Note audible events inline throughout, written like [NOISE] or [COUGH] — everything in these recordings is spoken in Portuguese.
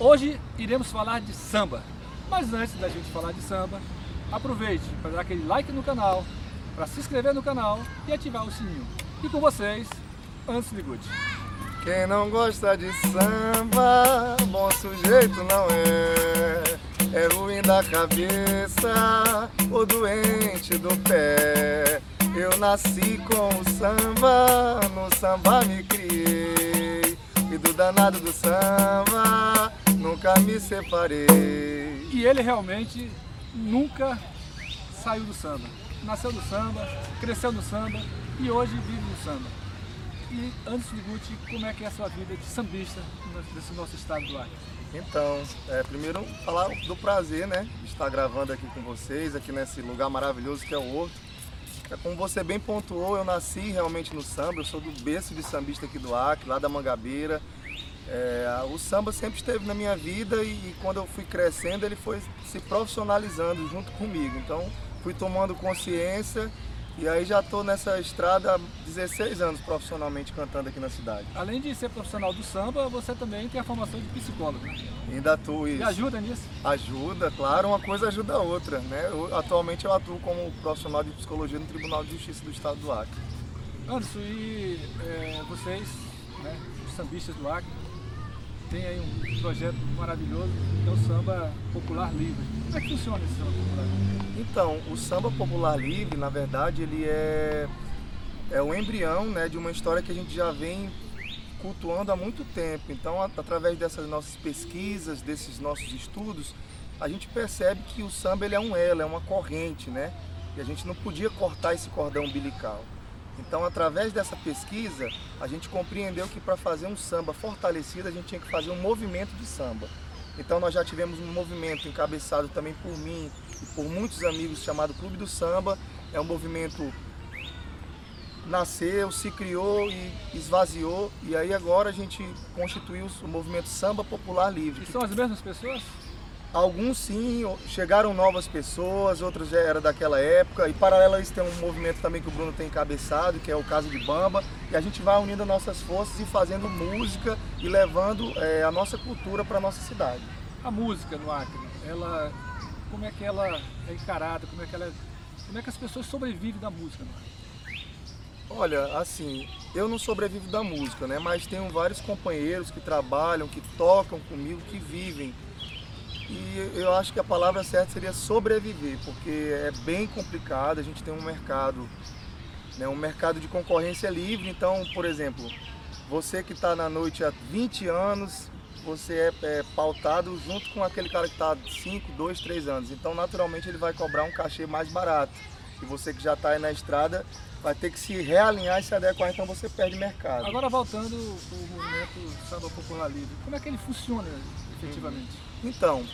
Hoje iremos falar de samba, mas antes da gente falar de samba, aproveite para dar aquele like no canal, para se inscrever no canal e ativar o sininho. E com vocês, Antes Ligude. Quem não gosta de samba, bom sujeito não é. É ruim da cabeça ou doente do pé. Eu nasci com o samba, no samba me criei. E do danado do samba, nunca me separei. E ele realmente nunca saiu do samba. Nasceu no samba, cresceu no samba e hoje vive no samba. E antes de Gucci, como é que é a sua vida de sambista nesse nosso estado do Acre? Então, é, primeiro falar do prazer, né, de estar gravando aqui com vocês, aqui nesse lugar maravilhoso que é o Horto. É, como você bem pontuou, eu nasci realmente no samba, eu sou do berço de sambista aqui do Acre, lá da Mangabeira. É, o samba sempre esteve na minha vida e, e, quando eu fui crescendo ele foi se profissionalizando junto comigo. Então fui tomando consciência e aí já estou nessa estrada há 16 anos profissionalmente cantando aqui na cidade. Além de ser profissional do samba, você também tem a formação de psicólogo. Né? Ainda atuo isso. E ajuda nisso? Ajuda, claro, uma coisa ajuda a outra. Né? Eu, atualmente eu atuo como profissional de psicologia no Tribunal de Justiça do Estado do Acre. Anderson, e é, vocês, né, os sambistas do Acre, tem aí um projeto maravilhoso, que é o Samba Popular Livre. Como é que funciona esse Samba Popular Livre? Então, o Samba Popular Livre, na verdade, ele é, é o embrião né, de uma história que a gente já vem cultuando há muito tempo. Então, através dessas nossas pesquisas, desses nossos estudos, a gente percebe que o samba ele é um elo, é uma corrente, né? E a gente não podia cortar esse cordão umbilical. Então, através dessa pesquisa, a gente compreendeu que para fazer um samba fortalecido, a gente tinha que fazer um movimento de samba. Então, nós já tivemos um movimento encabeçado também por mim e por muitos amigos chamado Clube do Samba. É um movimento nasceu, se criou e esvaziou e aí agora a gente constituiu o movimento Samba Popular Livre. E são as mesmas pessoas? Alguns sim, chegaram novas pessoas, outros já era daquela época. E paralelo a isso tem um movimento também que o Bruno tem encabeçado, que é o Caso de Bamba. E a gente vai unindo nossas forças e fazendo música e levando é, a nossa cultura para a nossa cidade. A música no Acre, ela, como é que ela é encarada, como é que, ela, como é que as pessoas sobrevivem da música no Acre? Olha, assim, eu não sobrevivo da música, né? Mas tenho vários companheiros que trabalham, que tocam comigo, que vivem e eu acho que a palavra certa seria sobreviver, porque é bem complicado, a gente tem um mercado, né, um mercado de concorrência livre, então, por exemplo, você que está na noite há 20 anos, você é, é, pautado junto com aquele cara que está há 5, 2, 3 anos. Então, naturalmente, ele vai cobrar um cachê mais barato. E você que já está aí na estrada vai ter que se realinhar e se adequar, então você perde mercado. Agora, voltando para o movimento Samba Popular Livre, como é que ele funciona efetivamente? Então,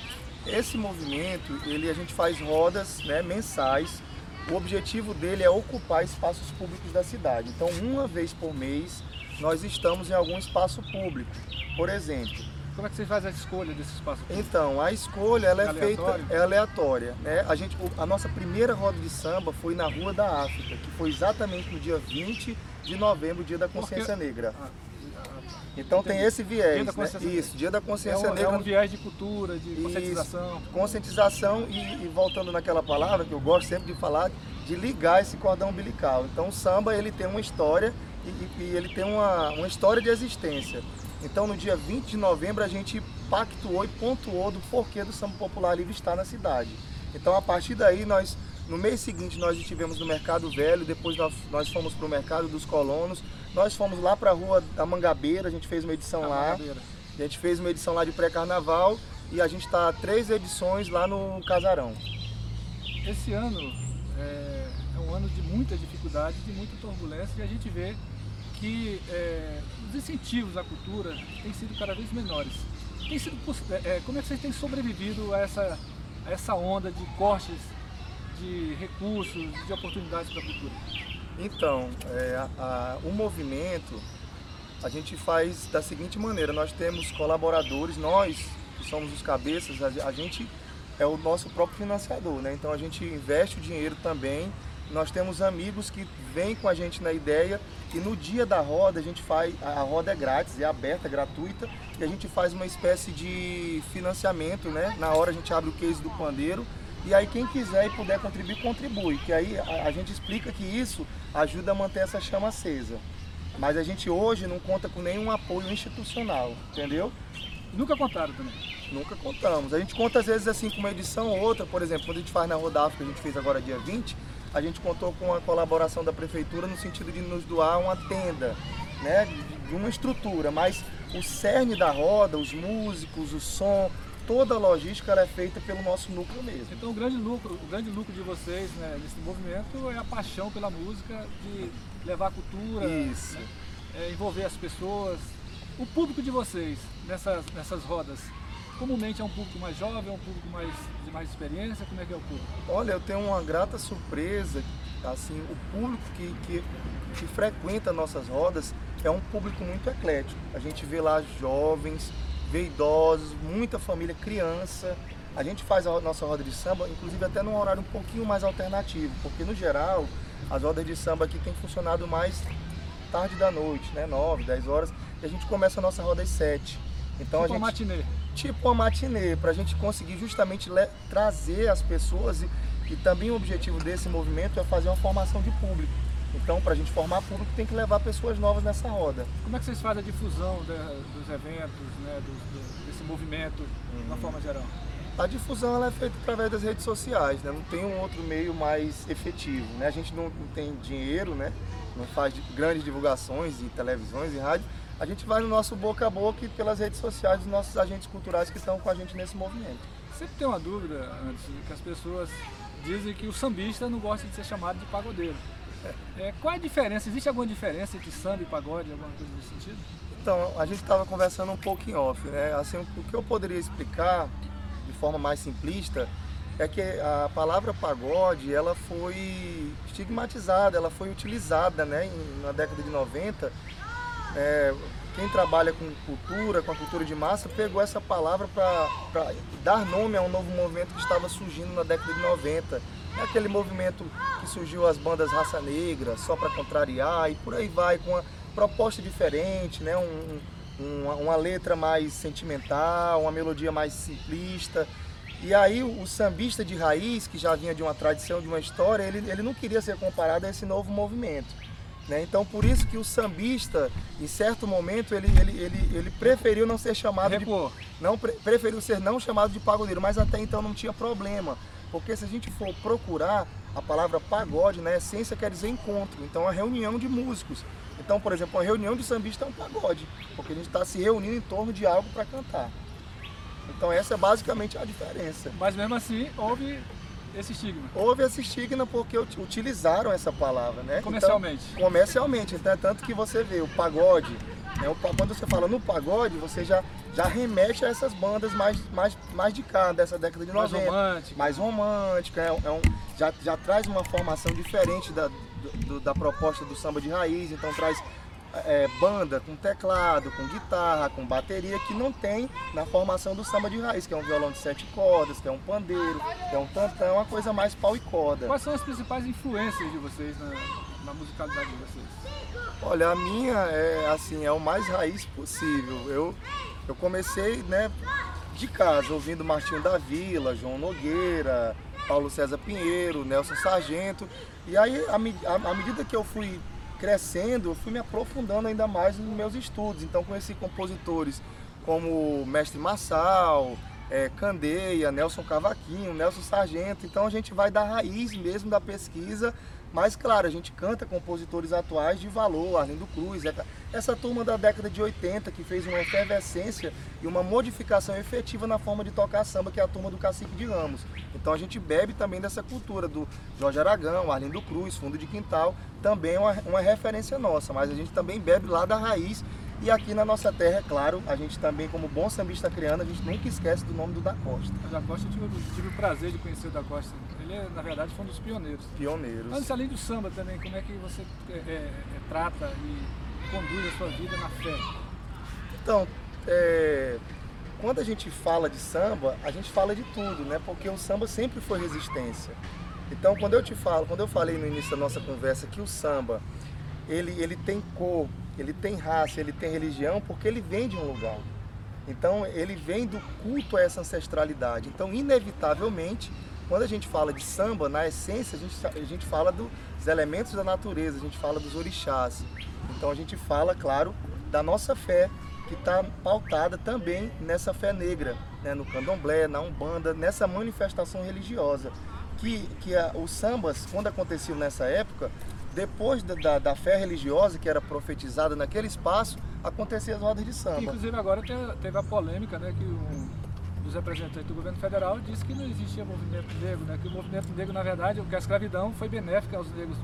esse movimento, ele a gente faz rodas né, mensais. O objetivo dele é ocupar espaços públicos da cidade. Então, uma vez por mês, nós estamos em algum espaço público. Por exemplo, como é que você faz a escolha desse espaço público? Então, a escolha ela é, é feita é aleatória. Né? A, gente, a nossa primeira roda de samba foi na Rua da África, que foi exatamente no dia 20 de novembro, dia da Consciência Porque... Negra. Ah. Então Entendi. tem esse viés, né? Isso, Dia da Consciência é um, Negra. É um viés de cultura, de conscientização. Isso, conscientização e, e, voltando naquela palavra que eu gosto sempre de falar, de ligar esse cordão umbilical. Então o samba ele tem uma história e, e ele tem uma, uma história de existência. Então no dia 20 de novembro a gente pactuou e pontuou do porquê do samba popular livre estar na cidade. Então a partir daí nós no mês seguinte nós estivemos no Mercado Velho, depois nós, nós fomos para o Mercado dos Colonos, nós fomos lá para a Rua da Mangabeira, a gente fez uma edição a lá. Mangabeira. A gente fez uma edição lá de pré-carnaval e a gente está três edições lá no Casarão. Esse ano é, é, um ano de muita dificuldade, de muita turbulência e a gente vê que é, os incentivos à cultura têm sido cada vez menores. Tem sido, é, como é que vocês têm sobrevivido a essa, a essa onda de cortes de recursos, de oportunidades para a cultura? Então, é, a, o movimento a gente faz da seguinte maneira: nós temos colaboradores, nós que somos os cabeças, a, a gente é o nosso próprio financiador, né? Então a gente investe o dinheiro também nós temos amigos que vêm com a gente na ideia e no dia da roda a gente faz, a roda é grátis, é aberta, gratuita, e a gente faz uma espécie de financiamento, né? Na hora a gente abre o case do pandeiro e aí quem quiser e puder contribuir, contribui. Que aí a, a gente explica que isso ajuda a manter essa chama acesa. Mas a gente hoje não conta com nenhum apoio institucional, entendeu? Nunca contaram também? Nunca contamos. A gente conta às vezes assim com uma edição ou outra, por exemplo, quando a gente faz na que a gente fez agora dia 20, a gente contou com a colaboração da prefeitura no sentido de nos doar uma tenda, né, de uma estrutura, mas o cerne da roda, os músicos, o som, toda a logística é feita pelo nosso núcleo mesmo. Então o grande lucro, o grande lucro de vocês né, nesse movimento é a paixão pela música, de levar a cultura, né, é, envolver as pessoas. O público de vocês nessas, nessas rodas, comumente é um público mais jovem, é um público mais, de mais experiência? Como é que é o público? Olha, eu tenho uma grata surpresa, assim, o público que, que, que frequenta nossas rodas é um público muito eclético. A gente vê lá jovens, vê idosos, muita família, criança. A gente faz a nossa roda de samba, inclusive até num horário um pouquinho mais alternativo, porque no geral as rodas de samba aqui têm funcionado mais tarde da noite, né? 9, 10 horas, e a gente começa a nossa roda às 7. Então tipo a gente, uma matinê. Tipo uma matinê, para a gente conseguir justamente trazer as pessoas e, e também o objetivo desse movimento é fazer uma formação de público. Então, para a gente formar público, tem que levar pessoas novas nessa roda. Como é que vocês fazem a difusão de, dos eventos, né, do, do, desse movimento, uhum. de uma forma geral? A difusão ela é feita através das redes sociais, né? não tem um outro meio mais efetivo. Né? A gente não, não tem dinheiro, né? não faz grandes divulgações em televisões e rádio, a gente vai no nosso boca a boca e pelas redes sociais dos nossos agentes culturais que estão com a gente nesse movimento. Sempre tem uma dúvida, antes, que as pessoas dizem que o sambista não gosta de ser chamado de pagodeiro. É, qual é a diferença? Existe alguma diferença entre samba e pagode, alguma coisa nesse sentido? Então, a gente estava conversando um pouco em off, né? Assim, o que eu poderia explicar de forma mais simplista é que a palavra pagode, ela foi estigmatizada, ela foi utilizada, né, na década de 90 é, quem trabalha com cultura, com a cultura de massa, pegou essa palavra para dar nome a um novo movimento que estava surgindo na década de 90. É aquele movimento que surgiu as bandas Raça Negra, só para contrariar, e por aí vai, com uma proposta diferente, né? Um, uma, uma letra mais sentimental, uma melodia mais simplista. E aí o sambista de raiz, que já vinha de uma tradição, de uma história, ele, ele não queria ser comparado a esse novo movimento. Né? Então por isso que o sambista, em certo momento, ele, ele, ele, ele preferiu não ser chamado Recuou. de. Não, preferiu ser não chamado de pagodeiro, mas até então não tinha problema. Porque se a gente for procurar, a palavra pagode, na essência, quer dizer encontro. Então é reunião de músicos. Então, por exemplo, uma reunião de sambista é um pagode, porque a gente está se reunindo em torno de algo para cantar. Então essa é basicamente a diferença. Mas mesmo assim, houve esse estigma? Houve esse estigma porque utilizaram essa palavra, né? Comercialmente. Então, comercialmente, então, é tanto que você vê o pagode, né? o, quando você fala no pagode, você já, já remete a essas bandas mais, mais, mais de cá, dessa década de 90. Mais romântica. Mais romântica, é, é um, já, já traz uma formação diferente da, do, da proposta do samba de raiz, então traz é, banda com teclado, com guitarra, com bateria, que não tem na formação do samba de raiz, que é um violão de sete cordas, que é um pandeiro, que é um tantão, uma coisa mais pau e corda. Quais são as principais influências de vocês na, na musicalidade de vocês? Olha, a minha é assim, é o mais raiz possível. Eu, eu comecei, né, de casa, ouvindo Martinho da Vila, João Nogueira, Paulo César Pinheiro, Nelson Sargento. E aí, à medida que eu fui crescendo, eu fui me aprofundando ainda mais nos meus estudos. Então conheci compositores como Mestre Massal, é, Candeia, Nelson Cavaquinho, Nelson Sargento. Então a gente vai da raiz mesmo da pesquisa mas, claro, a gente canta compositores atuais de valor, Arlindo Cruz, essa turma da década de 80 que fez uma efervescência e uma modificação efetiva na forma de tocar samba, que é a turma do Cacique de Ramos. Então a gente bebe também dessa cultura do Jorge Aragão, Arlindo Cruz, Fundo de Quintal, também é uma, uma referência nossa, mas a gente também bebe lá da raiz e aqui na nossa terra, é claro, a gente também, como bom sambista criando, a gente nunca esquece do nome do Da Costa. O Da Costa, eu tive, tive, o prazer de conhecer o Da Costa. Ele, na verdade, foi um dos pioneiros. Pioneiros. Antes, além do samba também, como é que você é, é, é, trata e conduz a sua vida na fé? Então, é, quando a gente fala de samba, a gente fala de tudo, né? Porque o samba sempre foi resistência. Então, quando eu te falo, quando eu falei no início da nossa conversa que o samba, ele, ele tem cor, ele tem raça, ele tem religião, porque ele vem de um lugar. Então, ele vem do culto a essa ancestralidade. Então, inevitavelmente, quando a gente fala de samba, na essência, a gente, a gente fala dos elementos da natureza, a gente fala dos orixás. Então, a gente fala, claro, da nossa fé, que está pautada também nessa fé negra, né, no candomblé, na umbanda, nessa manifestação religiosa. Que, que a, os sambas, quando aconteciam nessa época, depois da, da, da, fé religiosa que era profetizada naquele espaço, aconteciam as rodas de samba. Inclusive agora teve a polêmica, né, que um dos representantes do governo federal disse que não existia movimento negro, né, que o movimento negro, na verdade, que a escravidão foi benéfica aos negros.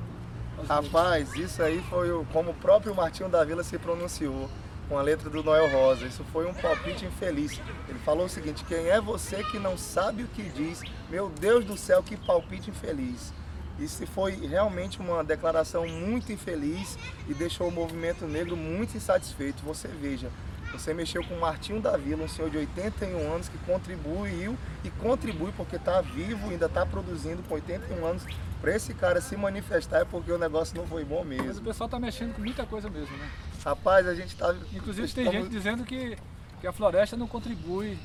Aos Rapaz, negros. isso aí foi o, como o próprio Martinho da Vila se pronunciou com a letra do Noel Rosa. Isso foi um palpite infeliz. Ele falou o seguinte: quem é você que não sabe o que diz? Meu Deus do céu, que palpite infeliz. Isso foi realmente uma declaração muito infeliz e deixou o movimento negro muito insatisfeito. Você veja, você mexeu com o Martinho da Vila, um senhor de 81 anos que contribuiu e contribui porque está vivo, ainda está produzindo com 81 anos. Para esse cara se manifestar é porque o negócio não foi bom mesmo. Mas o pessoal está mexendo com muita coisa mesmo, né? Rapaz, a gente está. Inclusive estamos... tem gente dizendo que, que a floresta não contribui,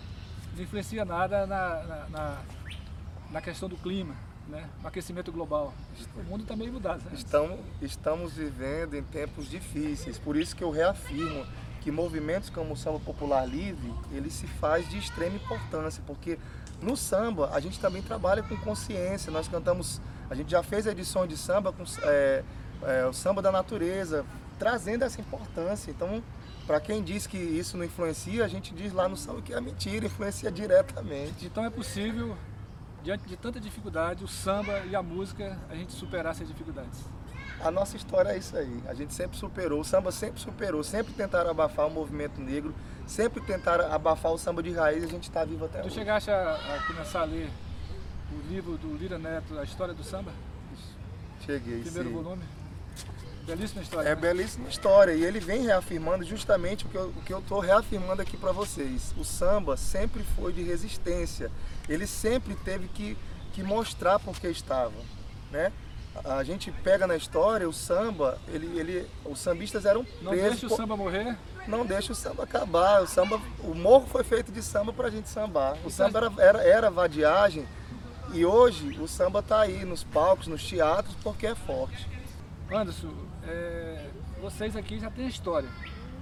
não influencia nada na, na, na, na questão do clima né, o aquecimento global. O mundo está meio mudado. Né? Estamos, estamos vivendo em tempos difíceis, por isso que eu reafirmo que movimentos como o samba popular livre, ele se faz de extrema importância, porque no samba a gente também trabalha com consciência, nós cantamos, a gente já fez edições de samba com é, é, o samba da natureza, trazendo essa importância. Então, para quem diz que isso não influencia, a gente diz lá no samba que é mentira, [LAUGHS] influencia diretamente. Então é possível diante de tanta dificuldade, o samba e a música, a gente superar essas dificuldades? A nossa história é isso aí. A gente sempre superou, o samba sempre superou, sempre tentaram abafar o movimento negro, sempre tentaram abafar o samba de raiz e a gente está vivo até tu hoje. Tu chegaste a, a, começar a ler o livro do Lira Neto, A História do Samba? Cheguei, Primeiro sim. volume? Belíssima história. É né? belíssima história e ele vem reafirmando justamente o que eu estou reafirmando aqui para vocês. O samba sempre foi de resistência. Ele sempre teve que, que mostrar por que estava, né? A gente pega na história o samba, ele, ele, os sambistas eram presos. Não deixa o samba morrer? Não deixa o samba acabar. O samba, o morro foi feito de samba para a gente sambar. O samba era, era, era vadiagem e hoje o samba está aí nos palcos, nos teatros porque é forte. Anderson, é, vocês aqui já têm a história.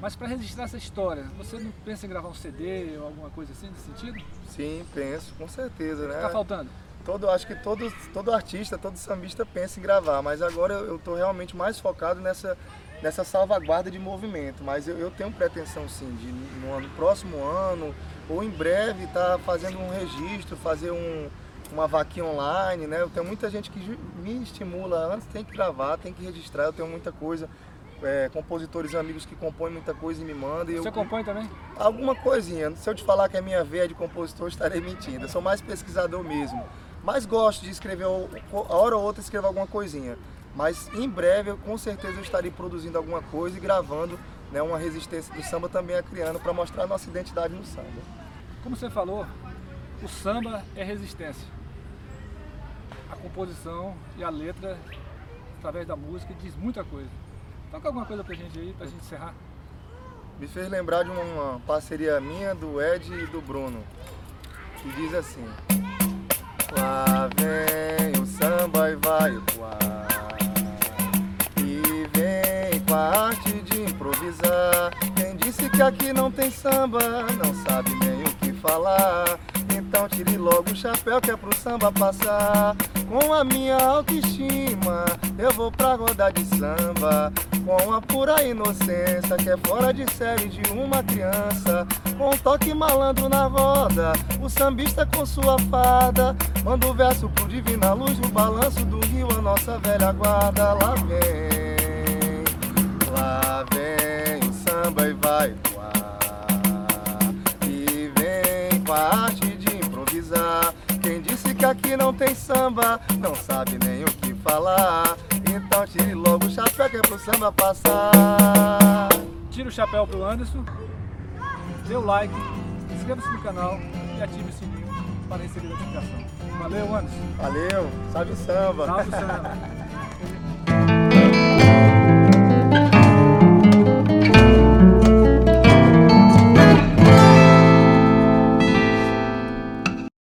Mas para registrar essa história, você não pensa em gravar um CD ou alguma coisa assim nesse sentido? Sim, penso, com certeza, né? Está faltando? Todo, acho que todo, todo artista, todo sambista pensa em gravar, mas agora eu estou realmente mais focado nessa, nessa salvaguarda de movimento. Mas eu, eu tenho pretensão sim, de no, ano, próximo ano, ou em breve, estar tá fazendo um registro, fazer um, uma vaquinha online, né? Eu tenho muita gente que me estimula antes, tem que gravar, tem que registrar, eu tenho muita coisa. É, compositores amigos que compõem muita coisa e me mandam. Você eu, compõe também? Alguma coisinha. Se eu te falar que é minha veia de compositor, estarei mentindo. Eu sou mais pesquisador mesmo. Mas gosto de escrever, a hora ou outra, escrever alguma coisinha. Mas em breve, eu, com certeza, eu estarei produzindo alguma coisa e gravando né, uma resistência do samba também a criando para mostrar a nossa identidade no samba. Como você falou, o samba é resistência a composição e a letra, através da música, diz muita coisa. Toca alguma coisa pra gente aí, pra gente encerrar. Me fez lembrar de uma parceria minha, do Ed e do Bruno, que diz assim: Lá vem o samba e vai voar, e vem com a arte de improvisar. Quem disse que aqui não tem samba, não sabe nem o que falar. Então tire logo o chapéu que é pro samba passar. Com a minha autoestima, eu vou pra roda de samba. Com a pura inocência que é fora de série de uma criança. Com um toque malandro na roda, o sambista com sua fada. Manda o verso pro divina luz, o balanço do rio, a nossa velha guarda. Lá vem, lá vem o samba e vai voar. E vem com a arte quem disse que aqui não tem samba, não sabe nem o que falar. Então tire logo o chapéu que é pro samba passar. Tira o chapéu pro Anderson, dê o like, inscreva-se no canal e ative o sininho. para receber a gratificação. Valeu, Anderson. Valeu, salve o samba. Salve o samba. [LAUGHS]